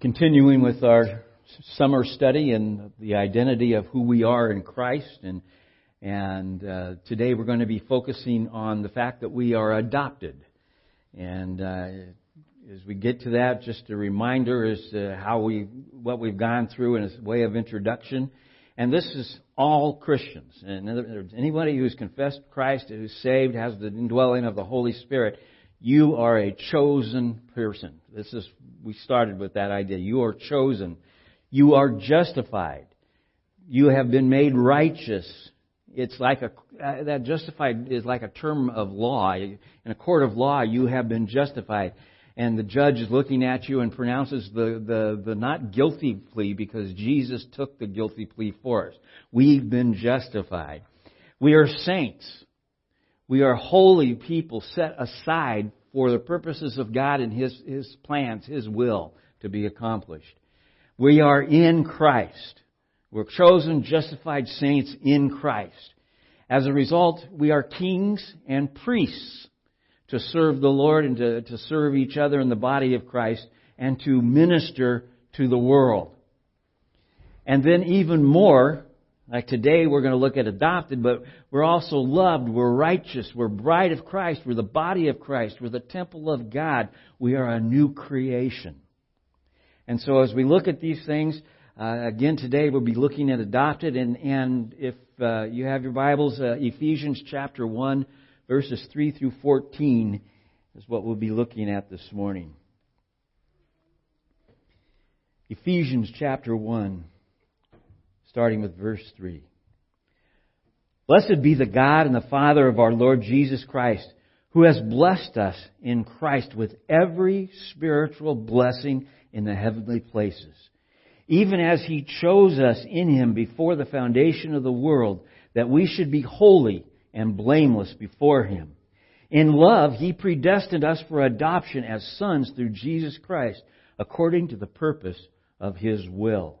continuing with our summer study and the identity of who we are in Christ, and and uh, today we're going to be focusing on the fact that we are adopted. And uh, as we get to that, just a reminder as to how we what we've gone through in a way of introduction. And this is all Christians. And anybody who's confessed Christ, who's saved, has the indwelling of the Holy Spirit, you are a chosen person. This is we started with that idea. You are chosen. You are justified. You have been made righteous. It's like a uh, that justified is like a term of law. In a court of law, you have been justified, and the judge is looking at you and pronounces the the, the not guilty plea because Jesus took the guilty plea for us. We've been justified. We are saints. We are holy people set aside for the purposes of God and His, His plans, His will to be accomplished. We are in Christ. We're chosen, justified saints in Christ. As a result, we are kings and priests to serve the Lord and to, to serve each other in the body of Christ and to minister to the world. And then even more, like today, we're going to look at adopted, but we're also loved. We're righteous. We're bride of Christ. We're the body of Christ. We're the temple of God. We are a new creation. And so as we look at these things, uh, again today we'll be looking at adopted. And, and if uh, you have your Bibles, uh, Ephesians chapter 1, verses 3 through 14 is what we'll be looking at this morning. Ephesians chapter 1 starting with verse 3. Blessed be the God and the Father of our Lord Jesus Christ, who has blessed us in Christ with every spiritual blessing in the heavenly places, even as He chose us in Him before the foundation of the world, that we should be holy and blameless before Him. In love, He predestined us for adoption as sons through Jesus Christ, according to the purpose of His will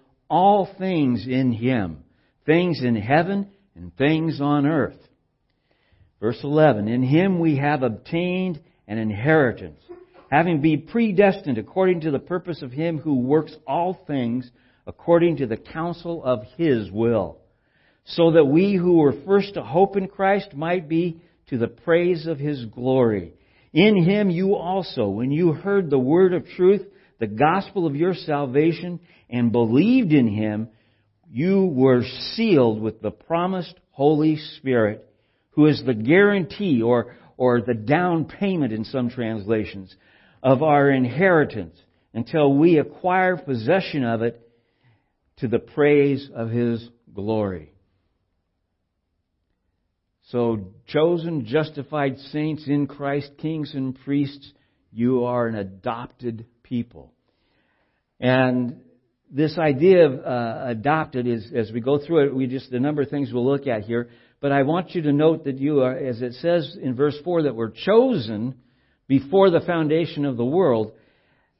all things in Him, things in heaven and things on earth. Verse 11, In Him we have obtained an inheritance, having been predestined according to the purpose of Him who works all things according to the counsel of His will, so that we who were first to hope in Christ might be to the praise of His glory. In Him you also, when you heard the word of truth, the gospel of your salvation and believed in him, you were sealed with the promised Holy Spirit, who is the guarantee or, or the down payment in some translations of our inheritance until we acquire possession of it to the praise of his glory. So, chosen, justified saints in Christ, kings and priests, you are an adopted people. And this idea of uh, adopted is, as we go through it, we just, the number of things we'll look at here. But I want you to note that you are, as it says in verse 4, that we're chosen before the foundation of the world.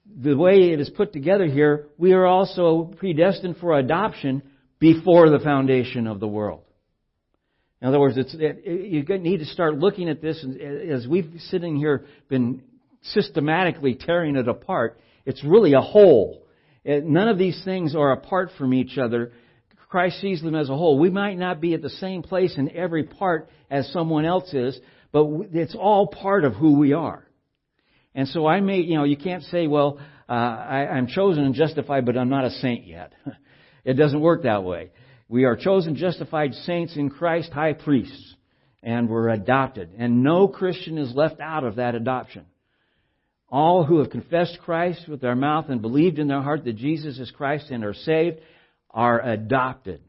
The way it is put together here, we are also predestined for adoption before the foundation of the world. In other words, it, you need to start looking at this as we've sitting here been systematically tearing it apart. It's really a whole. None of these things are apart from each other. Christ sees them as a whole. We might not be at the same place in every part as someone else is, but it's all part of who we are. And so I may, you know, you can't say, well, uh, I, I'm chosen and justified, but I'm not a saint yet. it doesn't work that way. We are chosen, justified saints in Christ, high priests, and we're adopted. And no Christian is left out of that adoption. All who have confessed Christ with their mouth and believed in their heart that Jesus is Christ and are saved are adopted.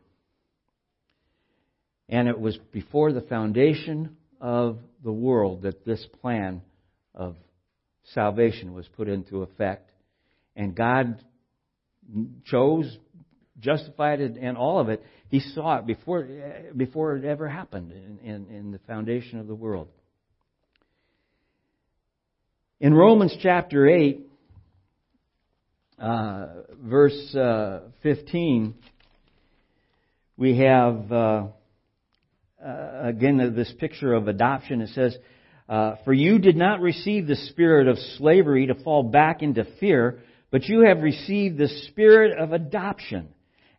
And it was before the foundation of the world that this plan of salvation was put into effect. And God chose, justified it, and all of it. He saw it before, before it ever happened in, in, in the foundation of the world. In Romans chapter 8, uh, verse uh, 15, we have uh, uh again this picture of adoption. It says, uh, For you did not receive the spirit of slavery to fall back into fear, but you have received the spirit of adoption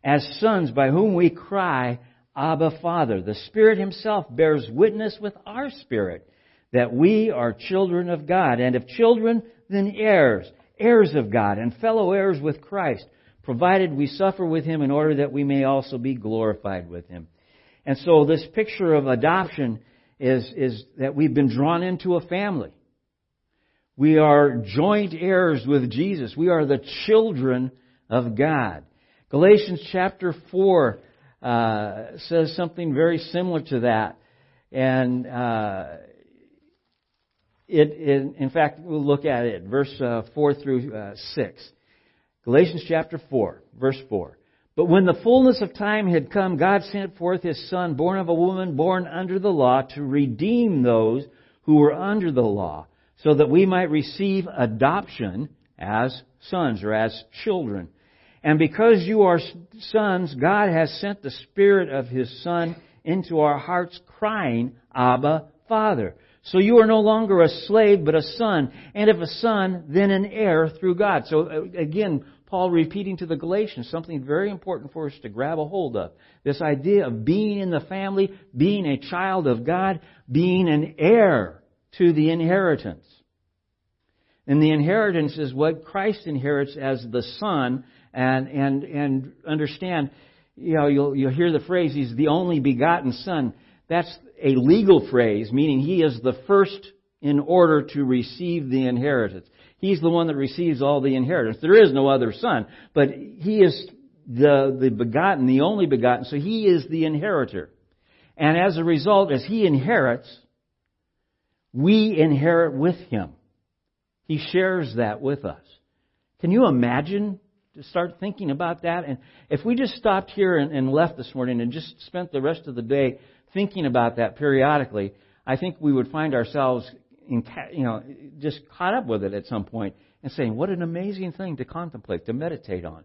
as sons by whom we cry, Abba, Father. The Spirit Himself bears witness with our spirit that we are children of God, and if children, then heirs, heirs of God, and fellow heirs with Christ, provided we suffer with Him in order that we may also be glorified with Him. And so this picture of adoption is, is that we've been drawn into a family. We are joint heirs with Jesus. We are the children of God. Galatians chapter 4 uh, says something very similar to that. And uh, it, it, in fact, we'll look at it, verse uh, 4 through uh, 6. Galatians chapter 4, verse 4. But when the fullness of time had come, God sent forth His Son, born of a woman, born under the law, to redeem those who were under the law, so that we might receive adoption as sons or as children. And because you are sons, God has sent the Spirit of His Son into our hearts, crying, Abba, Father. So you are no longer a slave, but a son. And if a son, then an heir through God. So uh, again, Paul repeating to the Galatians something very important for us to grab a hold of. This idea of being in the family, being a child of God, being an heir to the inheritance. And the inheritance is what Christ inherits as the son and, and, and understand, you know, you'll, you'll hear the phrase, he's the only begotten son. That's a legal phrase, meaning he is the first in order to receive the inheritance. He's the one that receives all the inheritance. There is no other son, but he is the, the begotten, the only begotten, so he is the inheritor. And as a result, as he inherits, we inherit with him. He shares that with us. Can you imagine to start thinking about that? And if we just stopped here and, and left this morning and just spent the rest of the day thinking about that periodically, I think we would find ourselves in, you know, just caught up with it at some point and saying, what an amazing thing to contemplate, to meditate on.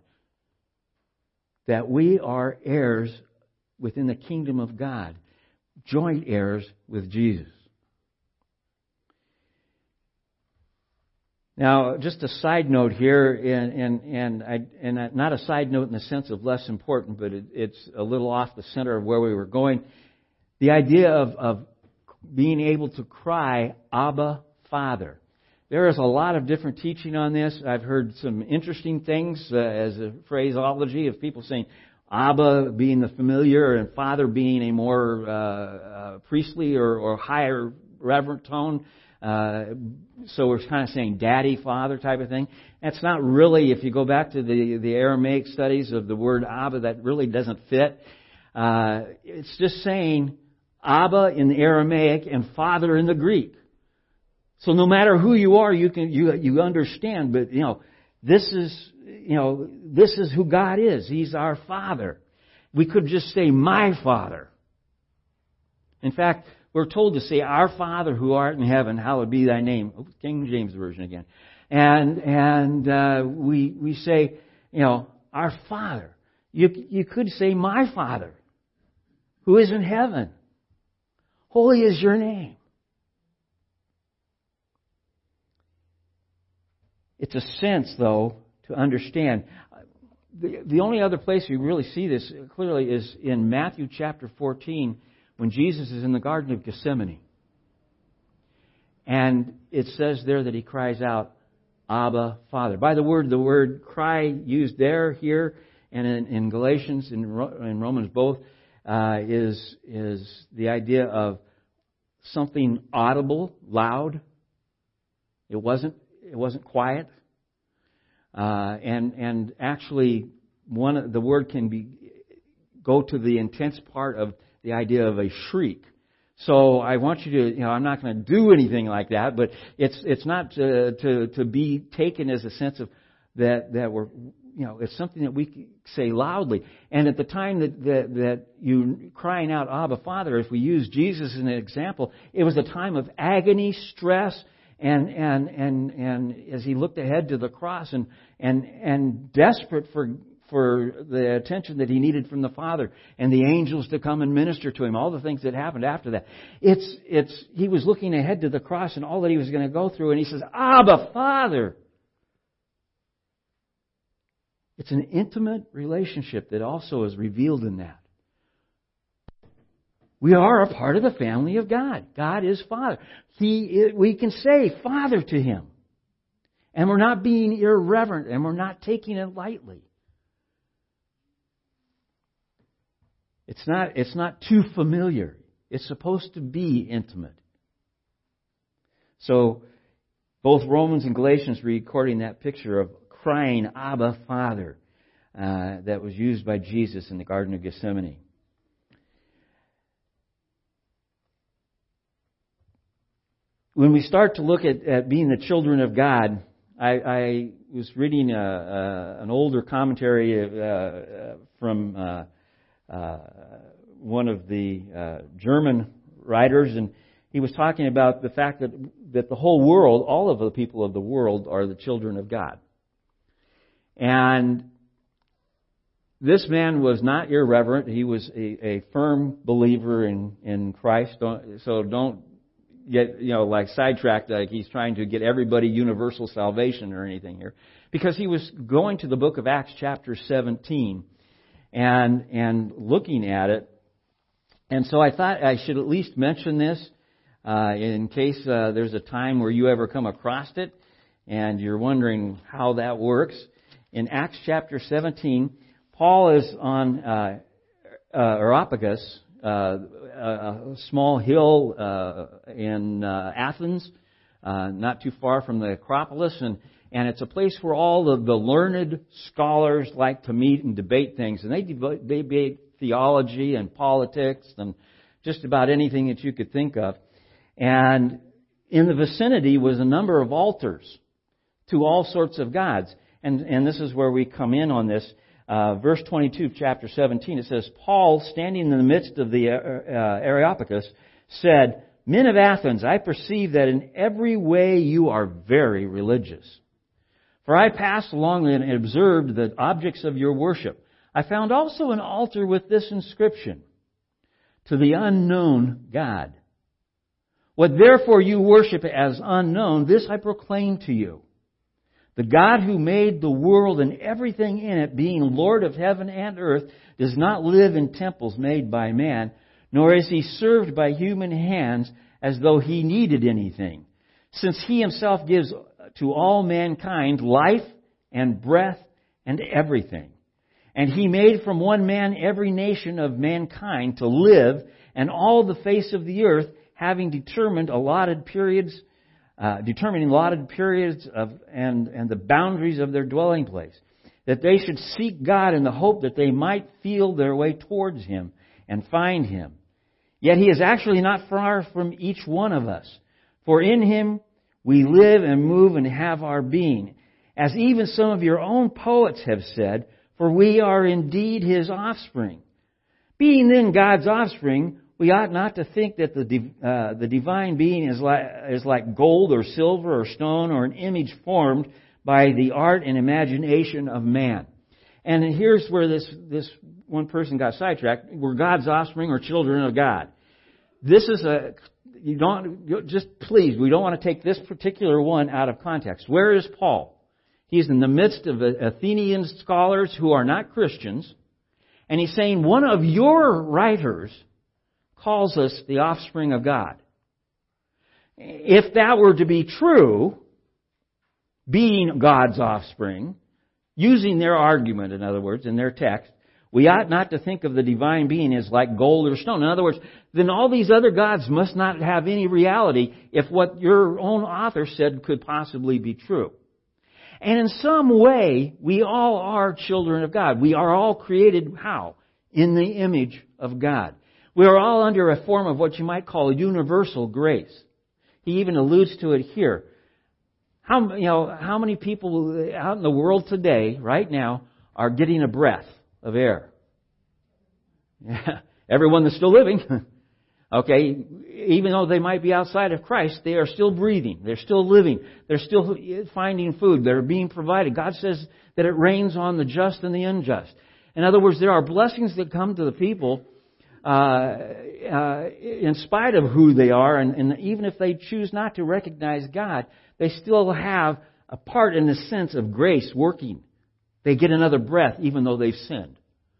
That we are heirs within the kingdom of God, joint heirs with Jesus. Now, just a side note here, and and and, I, and not a side note in the sense of less important, but it, it's a little off the center of where we were going. The idea of, of being able to cry, Abba, Father. There is a lot of different teaching on this. I've heard some interesting things uh, as a phraseology of people saying Abba being the familiar and Father being a more uh, uh, priestly or, or higher reverent tone. Uh, so we're kind of saying daddy, father type of thing. That's not really, if you go back to the, the Aramaic studies of the word Abba, that really doesn't fit. Uh, it's just saying Abba in the Aramaic and Father in the Greek. So no matter who you are, you can you you understand. But you know, this is you know this is who God is. He's our Father. We could just say my Father. In fact, we're told to say, "Our Father who art in heaven, hallowed be Thy name." Oh, King James version again, and and uh, we we say, you know, our Father. You you could say, "My Father, who is in heaven." Holy is your name. It's a sense, though, to understand. The, the only other place we really see this clearly is in Matthew chapter 14 when Jesus is in the Garden of Gethsemane. And it says there that he cries out, Abba, Father. By the word, the word cry used there, here, and in, in Galatians and in Romans both uh, is is the idea of something audible, loud. It wasn't it wasn't quiet. Uh, and and actually, one the word can be go to the intense part of the idea of a shriek. So I want you to, you know, I'm not going to do anything like that, but it's it's not to, to to be taken as a sense of that that we're you know, it's something that we say loudly. And at the time that, that, that you crying out, Abba, Father, if we use Jesus as an example, it was a time of agony, stress, and, and, and, and as he looked ahead to the cross and, and, and desperate for, for the attention that he needed from the Father and the angels to come and minister to him, all the things that happened after that. It's, it's, he was looking ahead to the cross and all that he was going to go through and he says, Abba, Father! It's an intimate relationship that also is revealed in that. We are a part of the family of God. God is Father. He, we can say Father to Him. And we're not being irreverent and we're not taking it lightly. It's not, it's not too familiar. It's supposed to be intimate. So, both Romans and Galatians recording that picture of crying, Abba, Father, uh, that was used by Jesus in the Garden of Gethsemane. When we start to look at, at being the children of God, I, I was reading a, a, an older commentary uh, uh from uh, uh, one of the uh, German writers, and he was talking about the fact that that the whole world, all of the people of the world, are the children of God. And this man was not irreverent. He was a, a firm believer in, in Christ. Don't, so don't get, you know, like sidetracked, like he's trying to get everybody universal salvation or anything here. Because he was going to the book of Acts chapter 17 and, and looking at it. And so I thought I should at least mention this, uh, in case, uh, there's a time where you ever come across it and you're wondering how that works in Acts chapter 17, Paul is on uh, uh, Areopagus, uh, a small hill uh, in uh, Athens, uh, not too far from the Acropolis, and and it's a place where all of the learned scholars like to meet and debate things, and they debate theology and politics and just about anything that you could think of. And in the vicinity was a number of altars to all sorts of gods. And, and this is where we come in on this. Uh, verse 22 of chapter 17, it says, Paul, standing in the midst of the uh, uh, Areopagus, said, Men of Athens, I perceive that in every way you are very religious. For I passed along and observed the objects of your worship. I found also an altar with this inscription, To the unknown God. What therefore you worship as unknown, this I proclaim to you. The God who made the world and everything in it, being Lord of heaven and earth, does not live in temples made by man, nor is he served by human hands as though he needed anything, since he himself gives to all mankind life and breath and everything. And he made from one man every nation of mankind to live, and all the face of the earth, having determined allotted periods uh, determining allotted periods of, and, and the boundaries of their dwelling place. That they should seek God in the hope that they might feel their way towards Him and find Him. Yet He is actually not far from each one of us. For in Him we live and move and have our being. As even some of your own poets have said, for we are indeed His offspring. Being then God's offspring, we ought not to think that the, uh, the divine being is like, is like gold or silver or stone or an image formed by the art and imagination of man. And here's where this, this one person got sidetracked. We're God's offspring or children of God. This is a, you don't, just please, we don't want to take this particular one out of context. Where is Paul? He's in the midst of Athenian scholars who are not Christians, and he's saying one of your writers calls us the offspring of God. If that were to be true, being God's offspring, using their argument, in other words, in their text, we ought not to think of the divine being as like gold or stone. In other words, then all these other gods must not have any reality if what your own author said could possibly be true. And in some way, we all are children of God. We are all created how? In the image of God. We are all under a form of what you might call universal grace. He even alludes to it here. How, you know, how many people out in the world today, right now, are getting a breath of air. Yeah. Everyone that's still living, okay, even though they might be outside of Christ, they are still breathing. They're still living. They're still finding food. They're being provided. God says that it rains on the just and the unjust. In other words, there are blessings that come to the people uh, uh, in spite of who they are, and, and even if they choose not to recognize God, they still have a part in the sense of grace working. They get another breath even though they've sinned.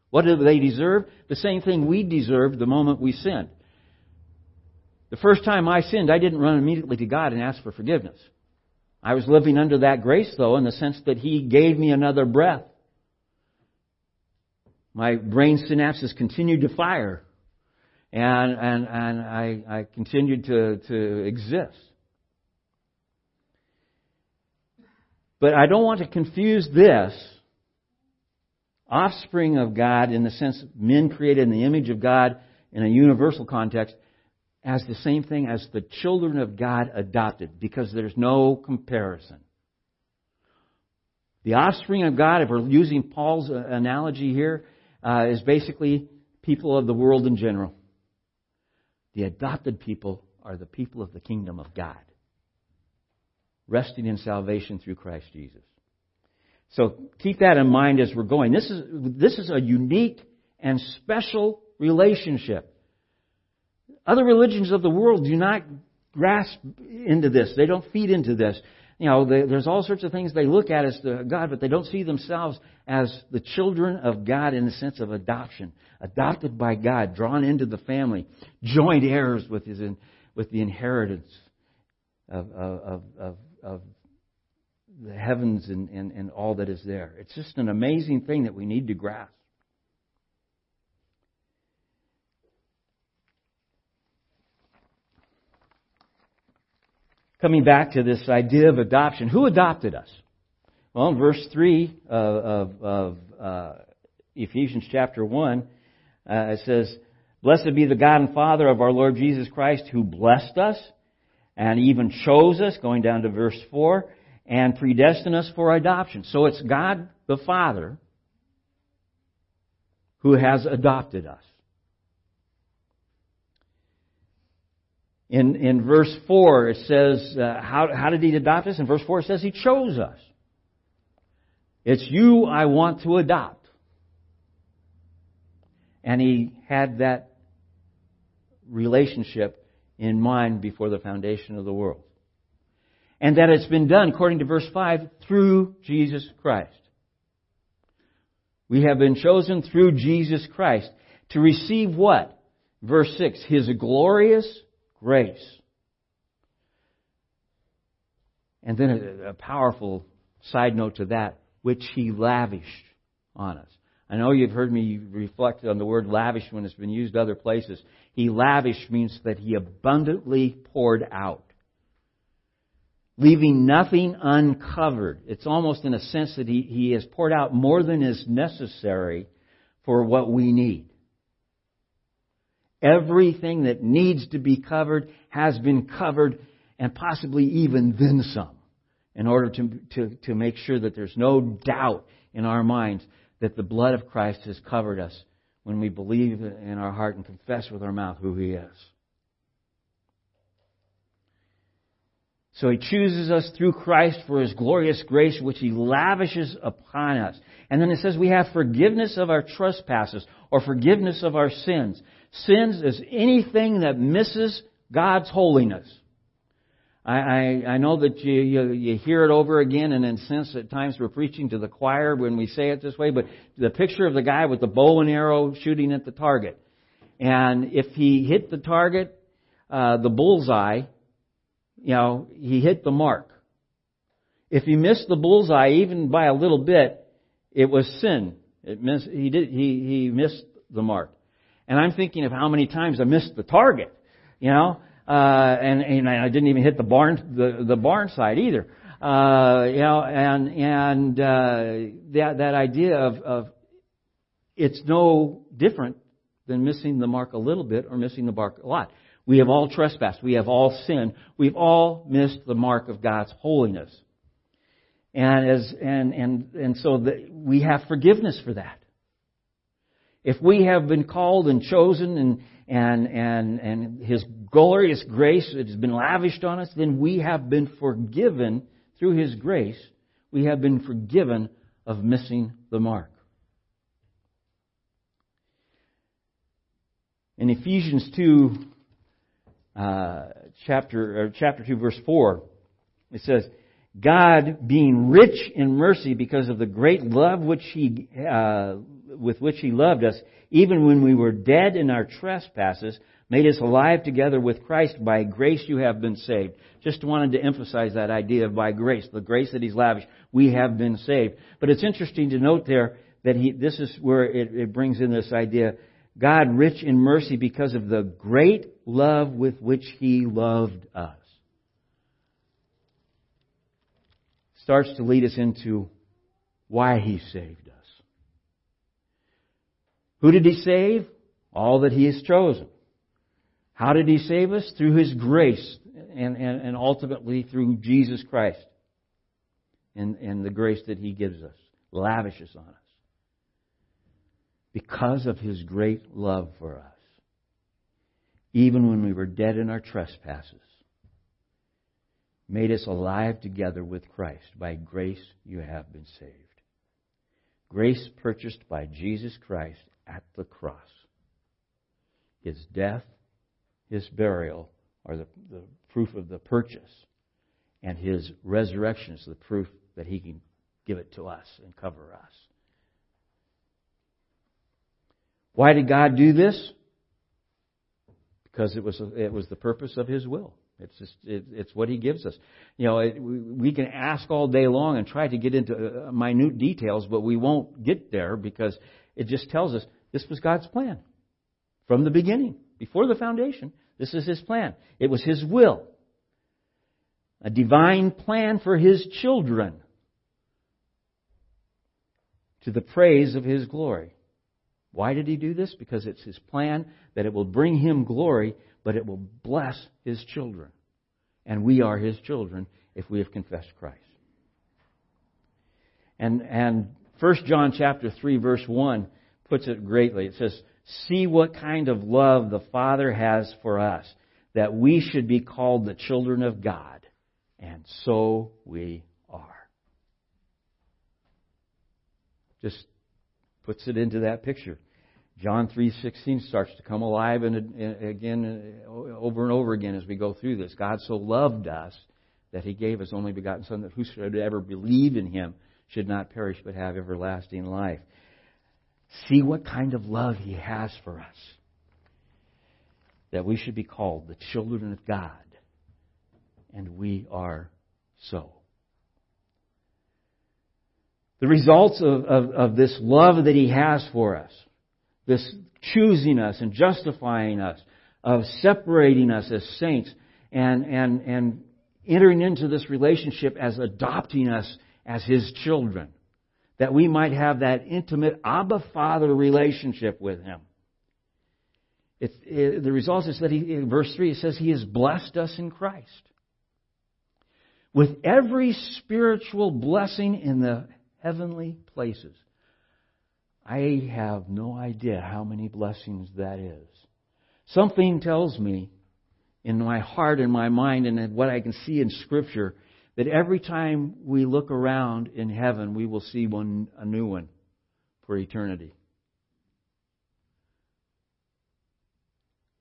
What do they deserve? The same thing we deserved the moment we sinned. The first time I sinned, I didn't run immediately to God and ask for forgiveness. I was living under that grace, though, in the sense that He gave me another breath. My brain synapses continued to fire, and, and, and I, I continued to, to exist. But I don't want to confuse this offspring of God in the sense men created in the image of God in a universal context as the same thing as the children of God adopted because there's no comparison. The offspring of God, if we're using Paul's uh, analogy here, uh, is basically people of the world in general. The adopted people are the people of the kingdom of God, resting in salvation through Christ Jesus. So keep that in mind as we're going. This is, this is a unique and special relationship. Other religions of the world do not grasp into this. They don't feed into this. You know, they, there's all sorts of things they look at as God, but they don't see themselves as the children of God in the sense of adoption. Adopted by God, drawn into the family, joint heirs with, his, with the inheritance of, of, of, of the heavens and, and, and all that is there. It's just an amazing thing that we need to grasp. Coming back to this idea of adoption, who adopted us? Well, in verse 3 of, of, uh, Ephesians chapter 1, uh, it says, Blessed be the God and Father of our Lord Jesus Christ who blessed us and even chose us, going down to verse 4, and predestined us for adoption. So it's God the Father who has adopted us. In, in verse 4, it says, uh, how, how did he adopt us? In verse 4, it says he chose us. It's you I want to adopt. And he had that relationship in mind before the foundation of the world and that it's been done, according to verse 5, through Jesus Christ. We have been chosen through Jesus Christ to receive what? Verse 6, His glorious grace. And then a, a powerful side note to that, which He lavished on us. I know you've heard me reflect on the word lavish when it's been used other places. He lavished means that He abundantly poured out leaving nothing uncovered. It's almost in a sense that he, he has poured out more than is necessary for what we need. Everything that needs to be covered has been covered and possibly even then some in order to, to, to make sure that there's no doubt in our minds that the blood of Christ has covered us when we believe in our heart and confess with our mouth who He is. So he chooses us through Christ for his glorious grace, which he lavishes upon us. And then it says we have forgiveness of our trespasses or forgiveness of our sins. Sins is anything that misses God's holiness. I, I, I know that you, you, you hear it over again, and in a sense, at times we're preaching to the choir when we say it this way, but the picture of the guy with the bow and arrow shooting at the target. And if he hit the target, uh, the bullseye, you know, he hit the mark. If he missed the bullseye even by a little bit, it was sin. It missed, he did, he, he missed the mark. And I'm thinking of how many times I missed the target, you know, uh, and, and I didn't even hit the barn, the, the barn side either. Uh, you know, and, and, uh, that, that idea of, of, it's no different than missing the mark a little bit or missing the mark a lot. We have all trespassed. We have all sinned. We've all missed the mark of God's holiness. And as and and and so that we have forgiveness for that. If we have been called and chosen and and and and His glorious grace that has been lavished on us, then we have been forgiven through His grace. We have been forgiven of missing the mark. In Ephesians two, uh, chapter chapter two, verse four, it says, God being rich in mercy because of the great love which He uh, with which He loved us, even when we were dead in our trespasses, made us alive together with Christ. By grace you have been saved. Just wanted to emphasize that idea of by grace, the grace that He's lavished. We have been saved. But it's interesting to note there that He, this is where it, it brings in this idea, God rich in mercy because of the great love with which He loved us. Starts to lead us into why He saved. Who did He save? All that He has chosen. How did He save us? Through His grace and, and, and ultimately through Jesus Christ and, and the grace that He gives us, lavishes on us. Because of His great love for us. Even when we were dead in our trespasses, made us alive together with Christ. By grace you have been saved. Grace purchased by Jesus Christ at the cross. His death, his burial are the, the proof of the purchase, and his resurrection is the proof that he can give it to us and cover us. Why did God do this? Because it was, it was the purpose of his will. It's just it, it's what he gives us. You know, it, we, we can ask all day long and try to get into uh, minute details, but we won't get there because it just tells us this was God's plan from the beginning, before the foundation. This is His plan. It was His will. A divine plan for His children to the praise of His glory. Why did He do this? Because it's His plan that it will bring Him glory, but it will bless His children. And we are His children if we have confessed Christ. And, and 1 John chapter 3 verse 1 puts it greatly. It says, See what kind of love the Father has for us, that we should be called the children of God. And so we are. Just puts it into that picture. John 3:16 starts to come alive and again uh, over and over again as we go through this. God so loved us that he gave his only begotten son that whosoever believe in him should not perish but have everlasting life. See what kind of love He has for us. That we should be called the children of God. And we are so. The results of, of, of this love that He has for us, this choosing us and justifying us, of separating us as saints and, and, and entering into this relationship as adopting us as His children that we might have that intimate Abba Father relationship with Him. It, the result is that he, in verse 3 it says He has blessed us in Christ. With every spiritual blessing in the heavenly places. I have no idea how many blessings that is. Something tells me in my heart and my mind and what I can see in Scripture that every time we look around in heaven, we will see one a new one for eternity.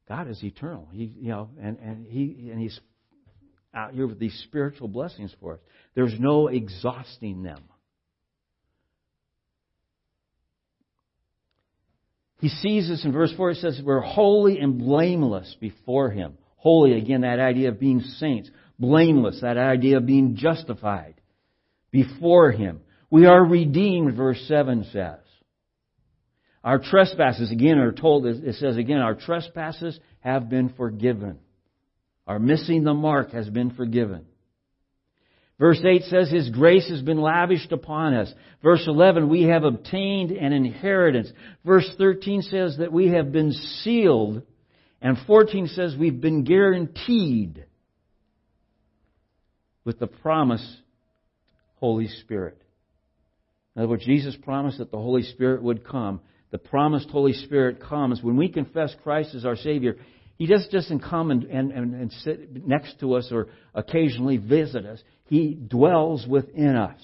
God is eternal. He, you know, and, and he and he's out here with these spiritual blessings for us. There's no exhausting them. He sees us in verse 4. It says, We're holy and blameless before Him. Holy, again, that idea of being saints blameless, that idea of being justified before Him. We are redeemed, verse 7 says. Our trespasses, again, are told, it says again, our trespasses have been forgiven. Our missing the mark has been forgiven. Verse 8 says, His grace has been lavished upon us. Verse 11, we have obtained an inheritance. Verse 13 says that we have been sealed. And 14 says we've been guaranteed with the promise Holy Spirit. In other words, Jesus promised that the Holy Spirit would come. The promised Holy Spirit comes when we confess Christ as our Savior. He doesn't just come and, and, and sit next to us or occasionally visit us. He dwells within us.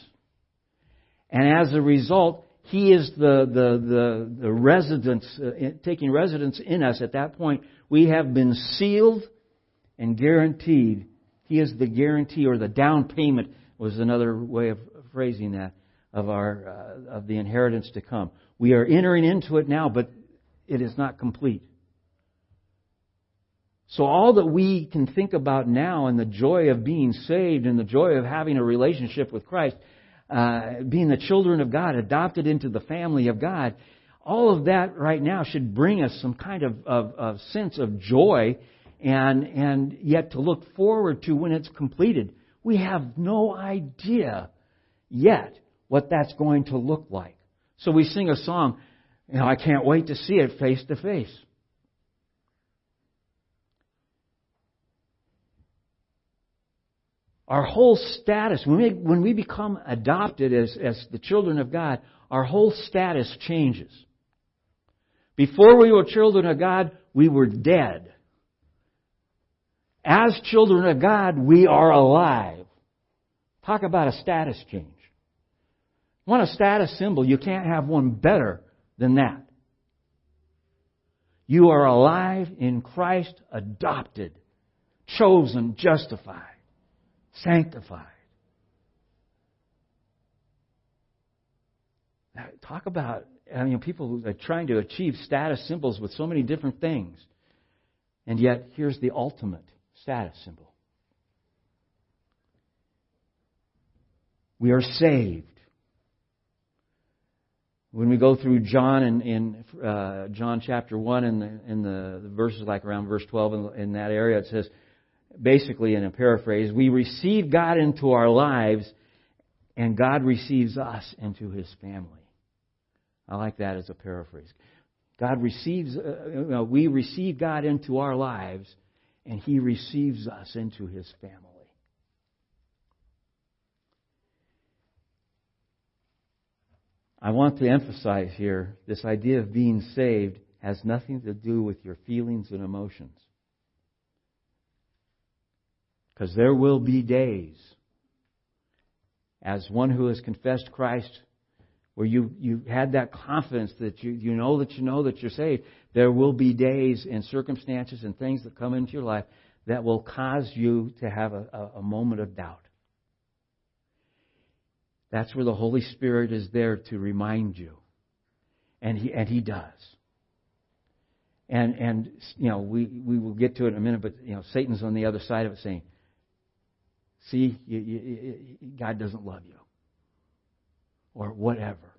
And as a result, He is the, the, the, the residence, uh, taking residence in us at that point. We have been sealed and guaranteed. He is the guarantee or the down payment was another way of phrasing that of our uh, of the inheritance to come. We are entering into it now, but it is not complete. So all that we can think about now and the joy of being saved and the joy of having a relationship with Christ, uh, being the children of God, adopted into the family of God, all of that right now should bring us some kind of, of, of sense of joy and, and yet to look forward to when it's completed. We have no idea yet what that's going to look like. So we sing a song, you know, I can't wait to see it face to face. Our whole status, when we, when we become adopted as, as the children of God, our whole status changes. Before we were children of God, we were dead. As children of God, we are alive. Talk about a status change. Want a status symbol? You can't have one better than that. You are alive in Christ, adopted, chosen, justified, sanctified. Now, talk about, I mean, people are trying to achieve status symbols with so many different things. And yet, here's the ultimate status symbol. We are saved. When we go through John in, in uh, John chapter 1 in the, in the, verses like around verse 12 in, in that area, it says, basically in a paraphrase, we receive God into our lives and God receives us into His family. I like that as a paraphrase. God receives, uh, we receive God into our lives and He receives us into His family. I want to emphasize here this idea of being saved has nothing to do with your feelings and emotions. Because there will be days, as one who has confessed Christ, where you, you had that confidence that you, you know that you know that you're saved, there will be days and circumstances and things that come into your life that will cause you to have a, a, moment of doubt. That's where the Holy Spirit is there to remind you. And he, and he does. And, and, you know, we, we will get to it in a minute, but, you know, Satan's on the other side of it saying, see, you, you, God doesn't love you. Or whatever.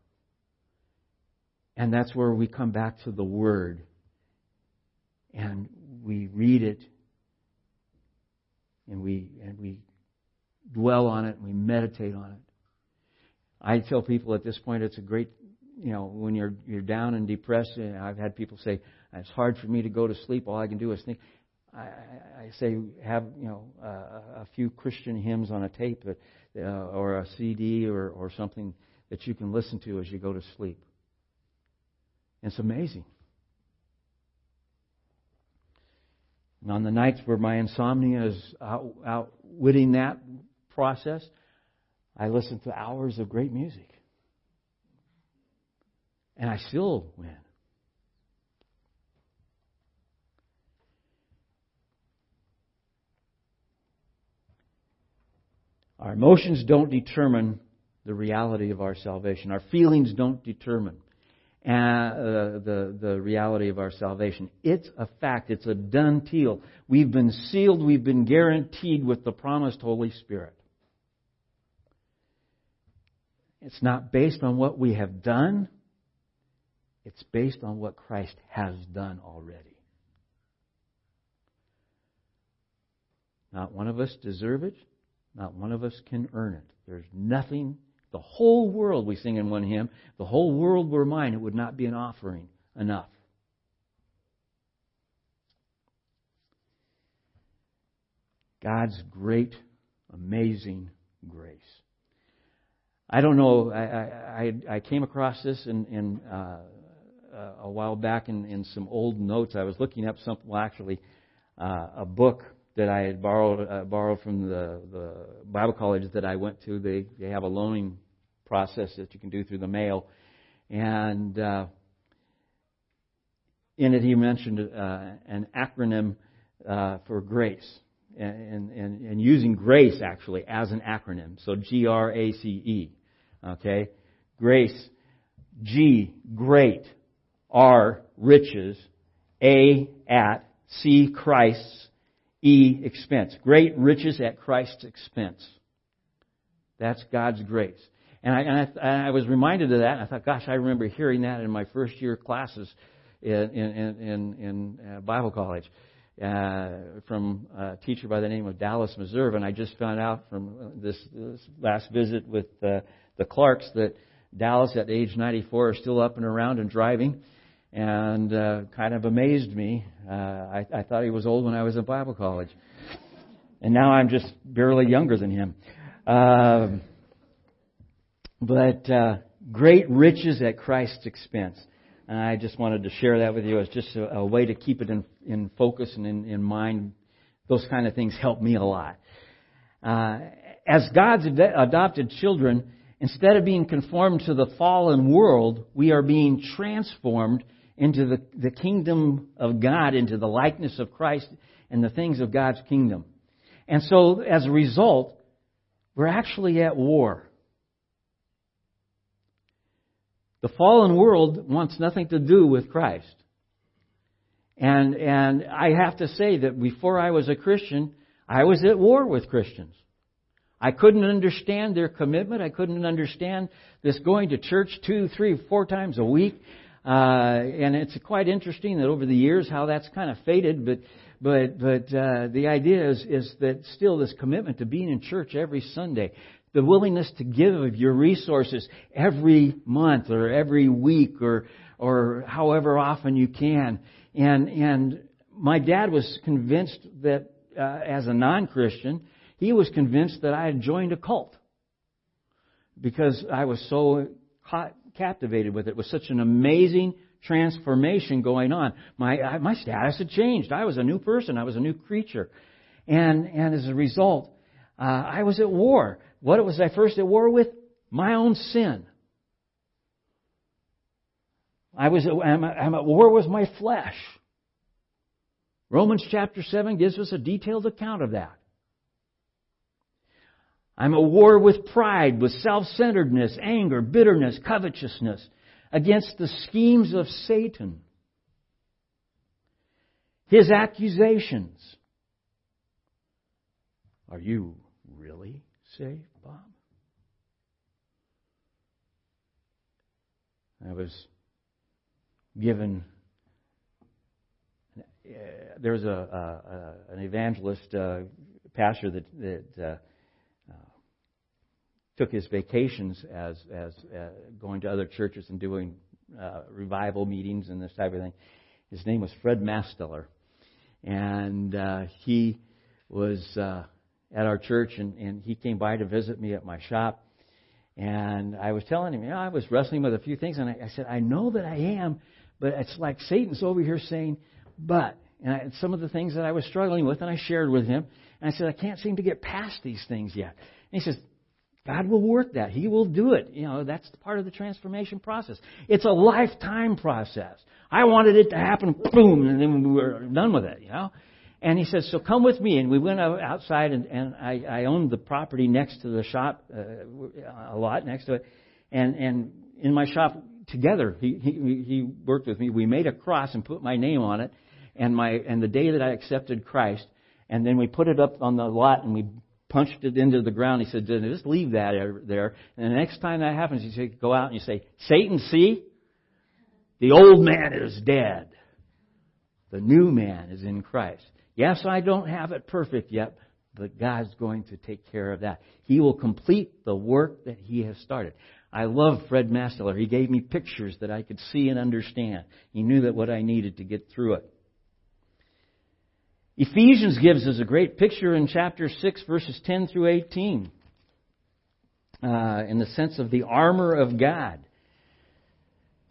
And that's where we come back to the Word. And we read it. And we, and we dwell on it and we meditate on it. I tell people at this point it's a great, you know, when you're you're down and depressed. And I've had people say it's hard for me to go to sleep. All I can do is think. I, I say have you know uh, a few Christian hymns on a tape that, uh, or a CD or or something that you can listen to as you go to sleep. It's amazing. And on the nights where my insomnia is out, outwitting that process, I listen to hours of great music. And I still win. Our emotions don't determine the reality of our salvation. Our feelings don't determine Uh, the, the reality of our salvation. It's a fact. It's a done deal. We've been sealed. We've been guaranteed with the promised Holy Spirit. It's not based on what we have done. It's based on what Christ has done already. Not one of us deserve it. Not one of us can earn it. There's nothing. The whole world, we sing in one hymn, the whole world were mine, it would not be an offering enough. God's great, amazing grace. I don't know. I I, I came across this in, in uh, a while back in, in some old notes. I was looking up something. Well, actually, uh, a book that I had borrowed uh, borrowed from the the Bible college that I went to. They they have a loaning process that you can do through the mail, and uh, in it he mentioned uh, an acronym uh, for grace. And, and, and using grace actually as an acronym. So G R A C E. Okay? Grace. G, great. R, riches. A, at. C, Christ's. E, expense. Great riches at Christ's expense. That's God's grace. And I, and I, I was reminded of that. And I thought, gosh, I remember hearing that in my first year classes in, in, in, in uh, Bible college uh, from a teacher by the name of Dallas Meserve. And I just found out from this, this last visit with uh, the Clarks that Dallas at age 94 is still up and around and driving. And uh, kind of amazed me. Uh, I, I thought he was old when I was in Bible college. And now I'm just barely younger than him. Um, but uh, great riches at Christ's expense. And I just wanted to share that with you as just a, a way to keep it in, in focus and in, in, mind. Those kind of things help me a lot. Uh, as God's ad- adopted children, instead of being conformed to the fallen world, we are being transformed into the, the kingdom of God, into the likeness of Christ and the things of God's kingdom. And so, as a result, we're actually at war. The fallen world wants nothing to do with Christ. And, and I have to say that before I was a Christian, I was at war with Christians. I couldn't understand their commitment. I couldn't understand this going to church two, three, four times a week. Uh, and it's quite interesting that over the years how that's kind of faded, but but but uh, the idea is is that still this commitment to being in church every Sunday, the willingness to give of your resources every month or every week or or however often you can. And and my dad was convinced that uh, as a non-Christian, he was convinced that I had joined a cult because I was so caught, captivated with it. It was such an amazing transformation going on. My my status had changed. I was a new person. I was a new creature, and and as a result, uh, I was at war. What was I first at war with? My own sin. I was I'm, at war with my flesh. Romans chapter 7 gives us a detailed account of that. I'm at war with pride, with self-centeredness, anger, bitterness, covetousness, against the schemes of Satan. His accusations. Are you really saved? Bob? I was given. Uh, there was a, an evangelist uh, pastor that, that uh, uh, took his vacations as as uh, going to other churches and doing uh, revival meetings and this type of thing. His name was Fred Masteller, and he was at our church, and, and he came by to visit me at my shop. And I was telling him, you know, I was wrestling with a few things, and I, I said, I know that I am, but it's like Satan's over here saying, but. And I, some of the things that I was struggling with, and I shared with him. And I said, I can't seem to get past these things yet. And he says, God will work that. He will do it. You know, that's part of the transformation process. It's a lifetime process. I wanted it to happen, boom, and then we were done with it, you know. And he says, so come with me. And we went outside, and, and I, I owned the property next to the shop, uh, a lot next to it. And, and in my shop together, he, he, he worked with me. We made a cross and put my name on it, and my and the day that I accepted Christ. And then we put it up on the lot, and we punched it into the ground. He said, just leave that there. And the next time that happens, you say, go out and you say, Satan, see, the old man is dead. The new man is in Christ. Yes, I don't have it perfect yet, but God's going to take care of that. He will complete the work that He has started. I love Fred Masteller. He gave me pictures that I could see and understand. He knew that what I needed to get through it. Ephesians gives us a great picture in chapter 6, verses 10 through 18. uh, in the sense of the armor of God.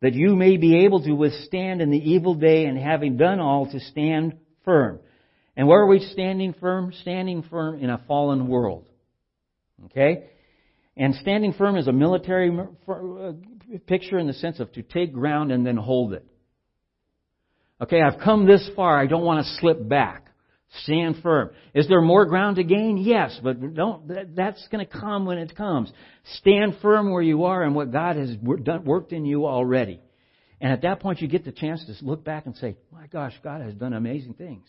that you may be able to withstand in the evil day, and having done all, to stand firm. And where are we standing firm? Standing firm in a fallen world. Okay? And standing firm is a military uh, picture in the sense of to take ground and then hold it. Okay, I've come this far, I don't want to slip back. Stand firm. Is there more ground to gain? Yes, but don't, that's going to come when it comes. Stand firm where you are and what God has worked in you already. And at that point, you get the chance to look back and say, my gosh, God has done amazing things.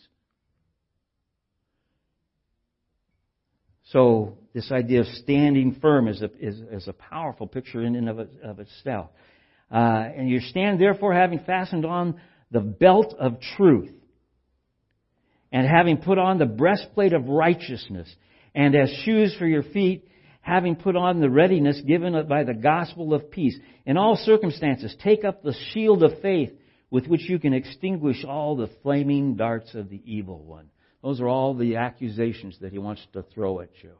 So, this idea of standing firm is a, is, is a powerful picture in and of, of itself. Uh, and you stand therefore having fastened on the belt of truth and having put on the breastplate of righteousness, and as shoes for your feet, having put on the readiness given by the gospel of peace. In all circumstances, take up the shield of faith with which you can extinguish all the flaming darts of the evil one. Those are all the accusations that he wants to throw at you.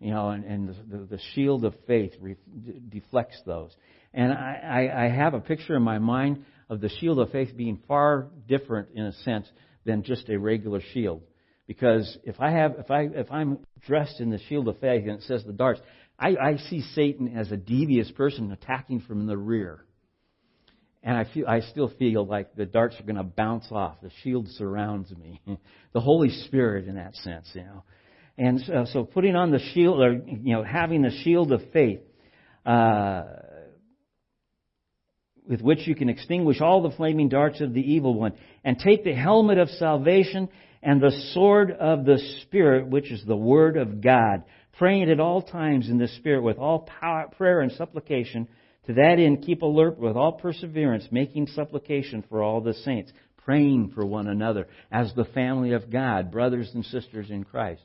You know, and, and the, the, shield of faith re, deflects those. And I, I, I have a picture in my mind of the shield of faith being far different in a sense than just a regular shield. Because if I have, if I, if I'm dressed in the shield of faith and it says the darts, I, I see Satan as a devious person attacking from the rear. And I feel, I still feel like the darts are going to bounce off. The shield surrounds me. the Holy Spirit in that sense, you know. And so, so putting on the shield, or, you know, having the shield of faith, uh, with which you can extinguish all the flaming darts of the evil one, and take the helmet of salvation and the sword of the Spirit, which is the Word of God, praying at all times in the Spirit with all power, prayer and supplication. To that end, keep alert with all perseverance, making supplication for all the saints, praying for one another as the family of God, brothers and sisters in Christ.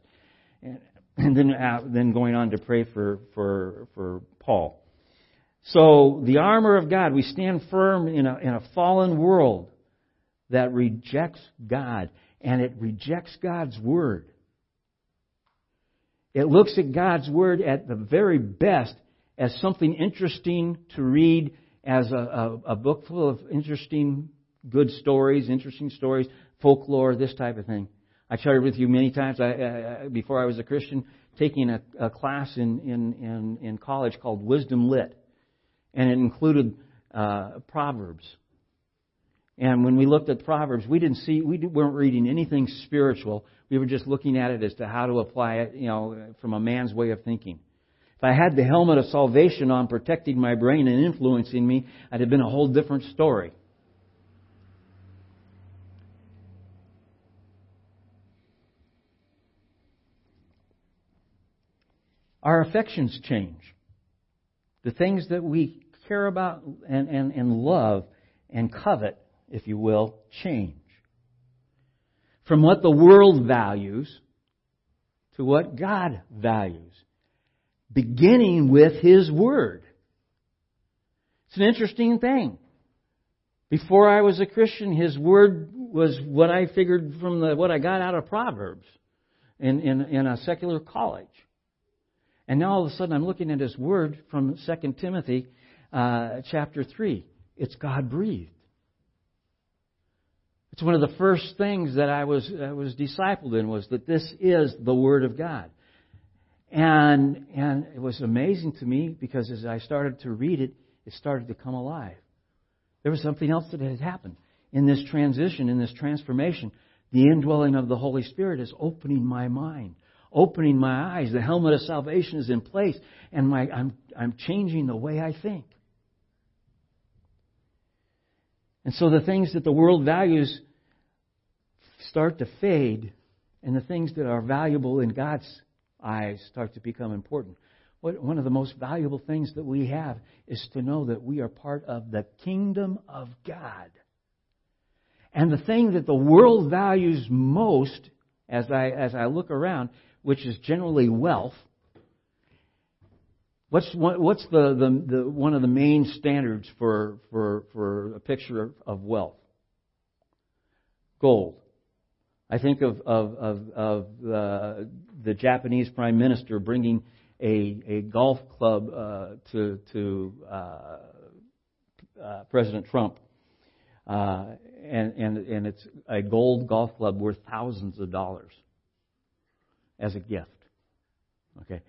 And, and then, uh, then going on to pray for, for, for Paul. So, the armor of God, we stand firm in a, in a fallen world that rejects God, and it rejects God's Word. It looks at God's Word at the very best as something interesting to read, as a, a, a book full of interesting, good stories, interesting stories, folklore, this type of thing. I shared with you many times I, I, before I was a Christian, taking a, a class in, in, in, in college called Wisdom Lit and it included uh, Proverbs. And when we looked at Proverbs, we didn't see, we weren't reading anything spiritual. We were just looking at it as to how to apply it, you know, from a man's way of thinking. If I had the helmet of salvation on protecting my brain and influencing me, I'd have been a whole different story. Our affections change. The things that we care about and, and, and love and covet, if you will, change. From what the world values to what God values, beginning with His Word. It's an interesting thing. Before I was a Christian, His Word was what I figured from the, what I got out of Proverbs in, in, in a secular college. And now all of a sudden I'm looking at His Word from 2 Timothy uh, chapter 3. It's God breathed. It's one of the first things that I was, I was discipled in was that this is the Word of God. And, and it was amazing to me because as I started to read it, it started to come alive. There was something else that had happened. In this transition, in this transformation, the indwelling of the Holy Spirit is opening my mind, opening my eyes. The helmet of salvation is in place, and my, I'm, I'm changing the way I think. And so the things that the world values start to fade, and the things that are valuable in God's eyes start to become important. what, one of the most valuable things that we have is to know that we are part of the kingdom of God. And the thing that the world values most, as I, as I look around, which is generally wealth, what's, what's the, the, the, one of the main standards for, for, for a picture of wealth? Gold. I think of, of, of, of uh, the Japanese Prime Minister bringing a, a golf club uh, to, to uh, uh President Trump uh, and, and, and it's a gold golf club worth thousands of dollars as a gift. Okay.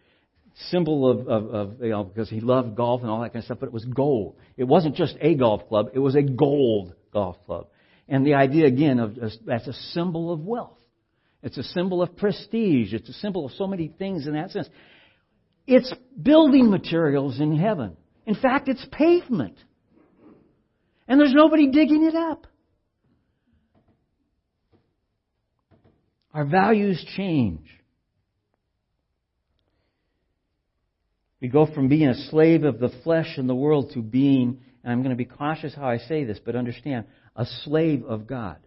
Symbol of, of, of, you know, because he loved golf and all that kind of stuff, but it was gold. It wasn't just a golf club, it was a gold golf club. And the idea again of that's a symbol of wealth. It's a symbol of prestige. It's a symbol of so many things in that sense. It's building materials in heaven. In fact, it's pavement and there's nobody digging it up. Our values change. We go from being a slave of the flesh and the world to being, and I'm going to be cautious how I say this, but understand, a slave of God.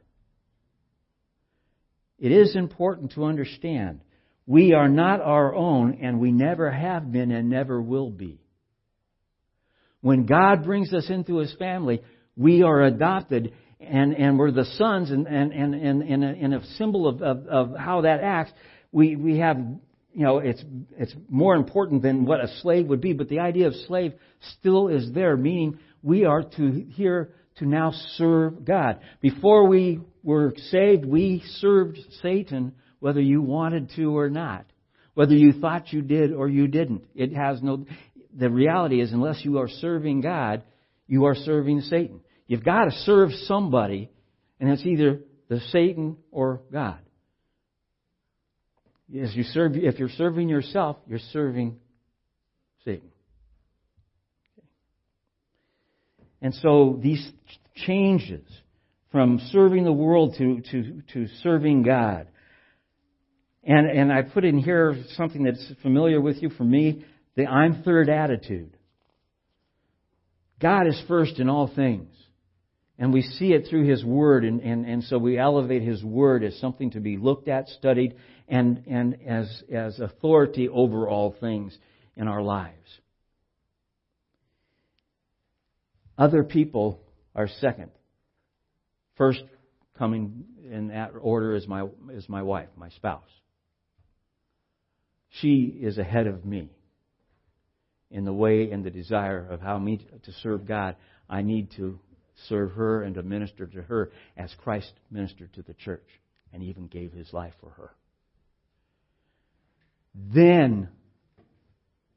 It is important to understand we are not our own, and we never have been and never will be. When God brings us into His family, we are adopted and, and we're the sons, and, and, and, and, and, a, symbol of, of, of how that acts, we, we have, you know, it's, it's more important than what a slave would be, but the idea of slave still is there, meaning we are to here to now serve God. Before we were saved, we served Satan whether you wanted to or not. Whether you thought you did or you didn't. It has no, the reality is unless you are serving God, you are serving Satan. You've got to serve somebody, and it's either the Satan or God. As you serve, if you're serving yourself, you're serving Satan. And so these changes from serving the world to, to, to serving God. And, and I put in here something that's familiar with you for me, the I'm third attitude. God is first in all things. And we see it through His Word, and, and, and so we elevate His Word as something to be looked at, studied, and, and as, as authority over all things in our lives. Other people are second. First coming in that order is my, is my wife, my spouse. She is ahead of me in the way and the desire of how me to serve God, I need to serve her and to minister to her as Christ ministered to the church and even gave his life for her. Then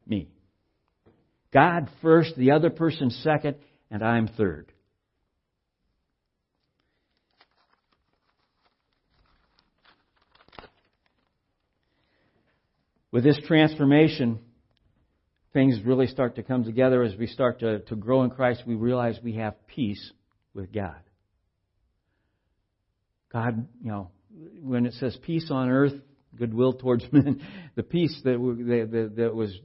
me. God first, the other person second, and I'm third. With this transformation, things really start to come together as we start to, to grow in Christ, we realize we have peace with God. God, you know, when it says peace on earth, goodwill towards men, the peace that, that, that was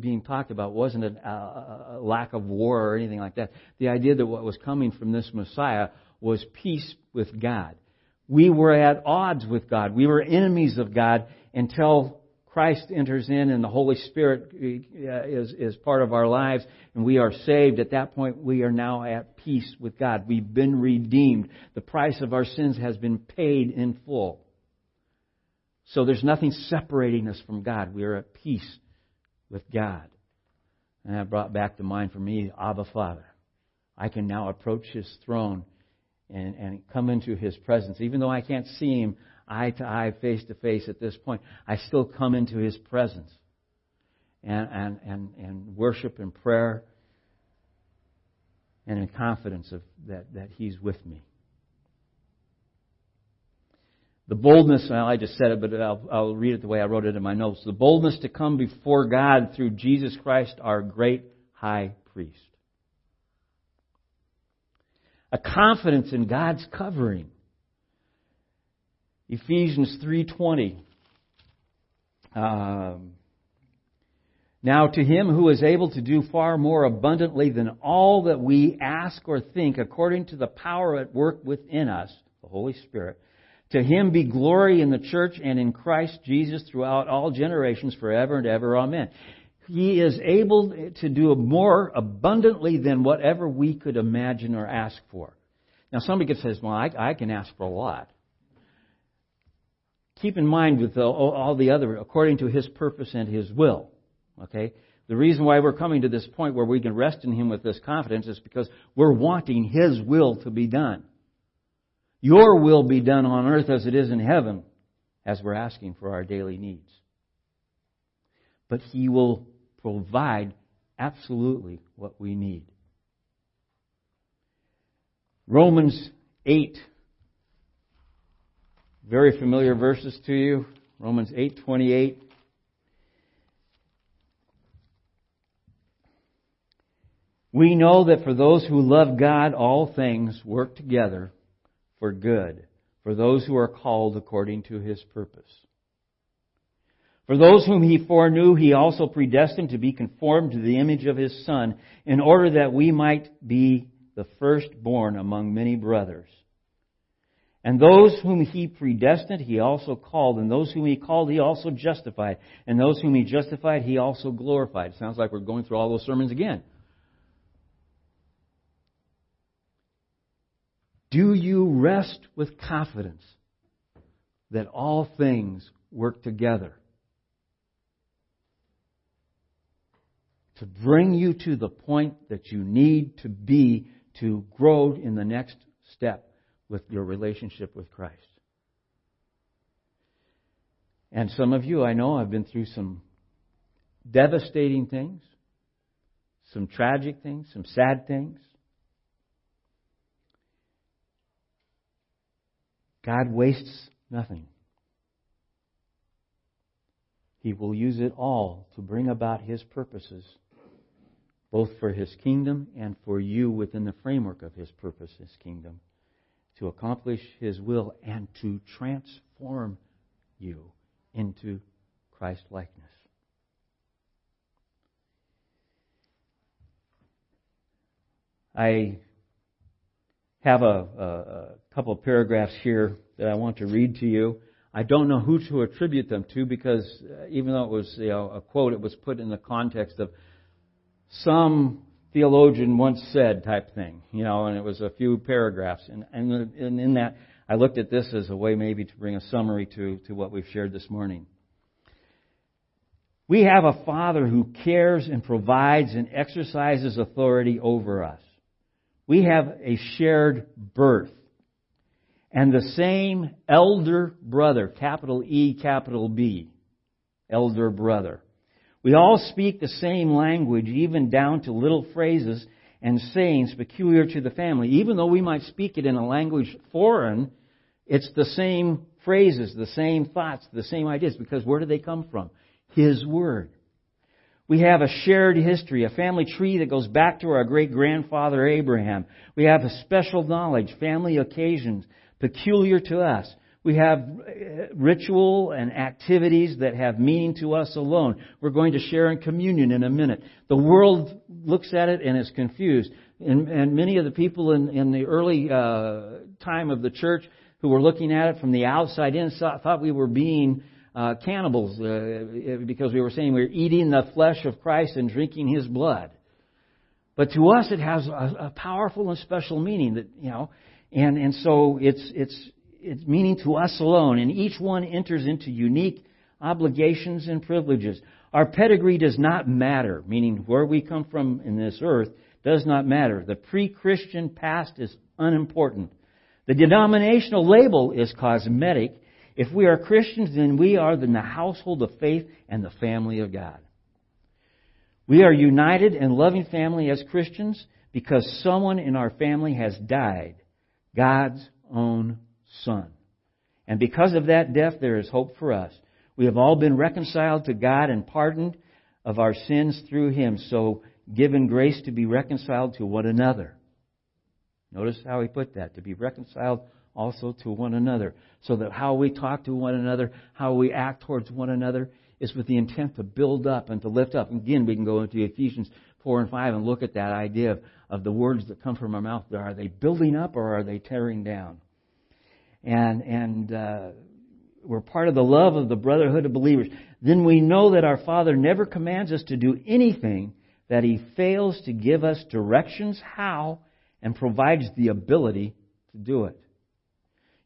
being talked about wasn't a, a lack of war or anything like that. The idea that what was coming from this Messiah was peace with God. We were at odds with God. We were enemies of God until Christ enters in and the Holy Spirit is, is part of our lives and we are saved, at that point we are now at peace with God. We've been redeemed. The price of our sins has been paid in full. So there's nothing separating us from God. We are at peace with God. And that brought back to mind for me Abba Father. I can now approach His throne and, and come into His presence. Even though I can't see Him, eye to eye, face to face at this point, I still come into His presence and, and, and, and worship and prayer and in confidence of that, that He's with me. The boldness, well, I just said it, but I'll, I'll read it the way I wrote it in my notes. The boldness to come before God through Jesus Christ, our great high priest. A confidence in God's covering. Ephesians 3:20. Um, Now to him who is able to do far more abundantly than all that we ask or think according to the power at work within us, the Holy Spirit, to him be glory in the church and in Christ Jesus throughout all generations forever and ever. Amen. He is able to do more abundantly than whatever we could imagine or ask for. Now somebody could say, well, I, I can ask for a lot. Keep in mind with the, all the other, according to his purpose and his will. Okay? The reason why we're coming to this point where we can rest in Him with this confidence is because we're wanting His will to be done. Your will be done on earth as it is in heaven, as we're asking for our daily needs. But He will provide absolutely what we need. Romans 8. Very familiar verses to you. Romans 8:28. We know that for those who love God, all things work together for good, for those who are called according to his purpose. For those whom he foreknew, he also predestined to be conformed to the image of his Son, in order that we might be the firstborn among many brothers. And those whom he predestined, he also called. And those whom he called, he also justified. And those whom he justified, he also glorified. Sounds like we're going through all those sermons again. Do you rest with confidence that all things work together to bring you to the point that you need to be to grow in the next step with your relationship with Christ? And some of you, I know, have been through some devastating things, some tragic things, some sad things. God wastes nothing. He will use it all to bring about His purposes, both for His kingdom and for you within the framework of His purpose, His kingdom, to accomplish His will and to transform you into Christ likeness. I have a, a, a couple of paragraphs here that I want to read to you. I don't know who to attribute them to because uh, even though it was you know, a quote, it was put in the context of some theologian once said type thing, you know, and it was a few paragraphs. And, and, and in that, I looked at this as a way maybe to bring a summary to, to what we've shared this morning. We have a Father who cares and provides and exercises authority over us. We have a shared birth. And the same elder brother, capital E, capital B, elder brother. We all speak the same language, even down to little phrases and sayings peculiar to the family. Even though we might speak it in a language foreign, it's the same phrases, the same thoughts, the same ideas, because where do they come from? His Word. We have a shared history, a family tree that goes back to our great grandfather Abraham. We have a special knowledge, family occasions peculiar to us. We have uh, ritual and activities that have meaning to us alone. We're going to share in communion in a minute. The world looks at it and is confused. And, and many of the people in, in the early uh, time of the church who were looking at it from the outside in thought we were being uh, cannibals uh, because we were saying we are eating the flesh of Christ and drinking His blood. But to us, it has a, a powerful and special meaning that you know, and and so it's it's it's meaning to us alone, and each one enters into unique obligations and privileges. Our pedigree does not matter, meaning where we come from in this earth does not matter. The pre-Christian past is unimportant. The denominational label is cosmetic if we are Christians, then we are in the household of faith and the family of God. We are united and loving family as Christians because someone in our family has died, God's own Son. And because of that death, there is hope for us. We have all been reconciled to God and pardoned of our sins through Him, so given grace to be reconciled to one another. Notice how he put that, to be reconciled also to one another. So that how we talk to one another, how we act towards one another, is with the intent to build up and to lift up. Again, we can go into Ephesians 4 and 5 and look at that idea of, of the words that come from our mouth. Are they building up or are they tearing down? And, and, uh, we're part of the love of the brotherhood of believers. Then we know that our Father never commands us to do anything that He fails to give us directions how and provides the ability to do it.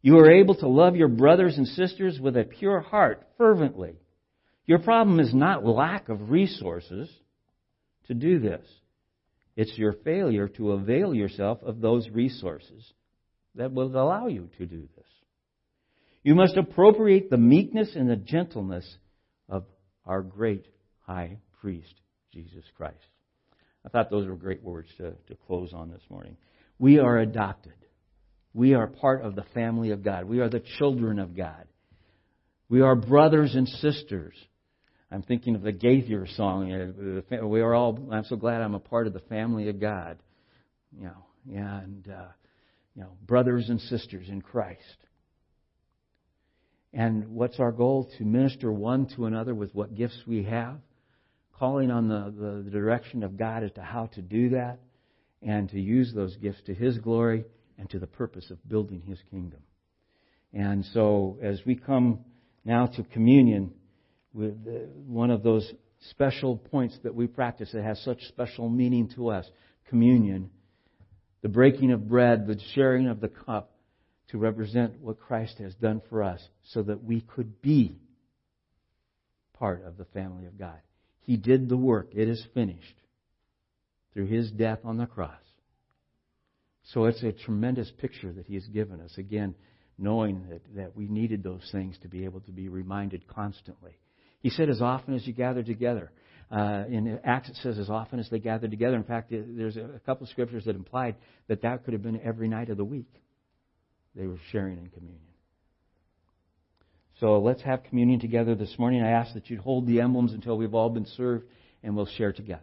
You are able to love your brothers and sisters with a pure heart, fervently. Your problem is not lack of resources to do this. It's your failure to avail yourself of those resources that will allow you to do this. You must appropriate the meekness and the gentleness of our great high priest, Jesus Christ. I thought those were great words to, to close on this morning. We are adopted. We are part of the family of God. We are the children of God. We are brothers and sisters. I'm thinking of the Gaither song. We are all. I'm so glad I'm a part of the family of God. You know, and uh, you know, brothers and sisters in Christ. And what's our goal? To minister one to another with what gifts we have, calling on the, the, the direction of God as to how to do that, and to use those gifts to His glory and to the purpose of building His kingdom. And so, as we come now to communion, with one of those special points that we practice that has such special meaning to us communion, the breaking of bread, the sharing of the cup to represent what Christ has done for us so that we could be part of the family of God. He did the work, it is finished through his death on the cross. So it's a tremendous picture that he has given us. Again, knowing that, that we needed those things to be able to be reminded constantly. He said, as often as you gather together. Uh, in Acts, it says, as often as they gathered together. In fact, there's a couple of scriptures that implied that that could have been every night of the week. They were sharing in communion. So let's have communion together this morning. I ask that you'd hold the emblems until we've all been served and we'll share together.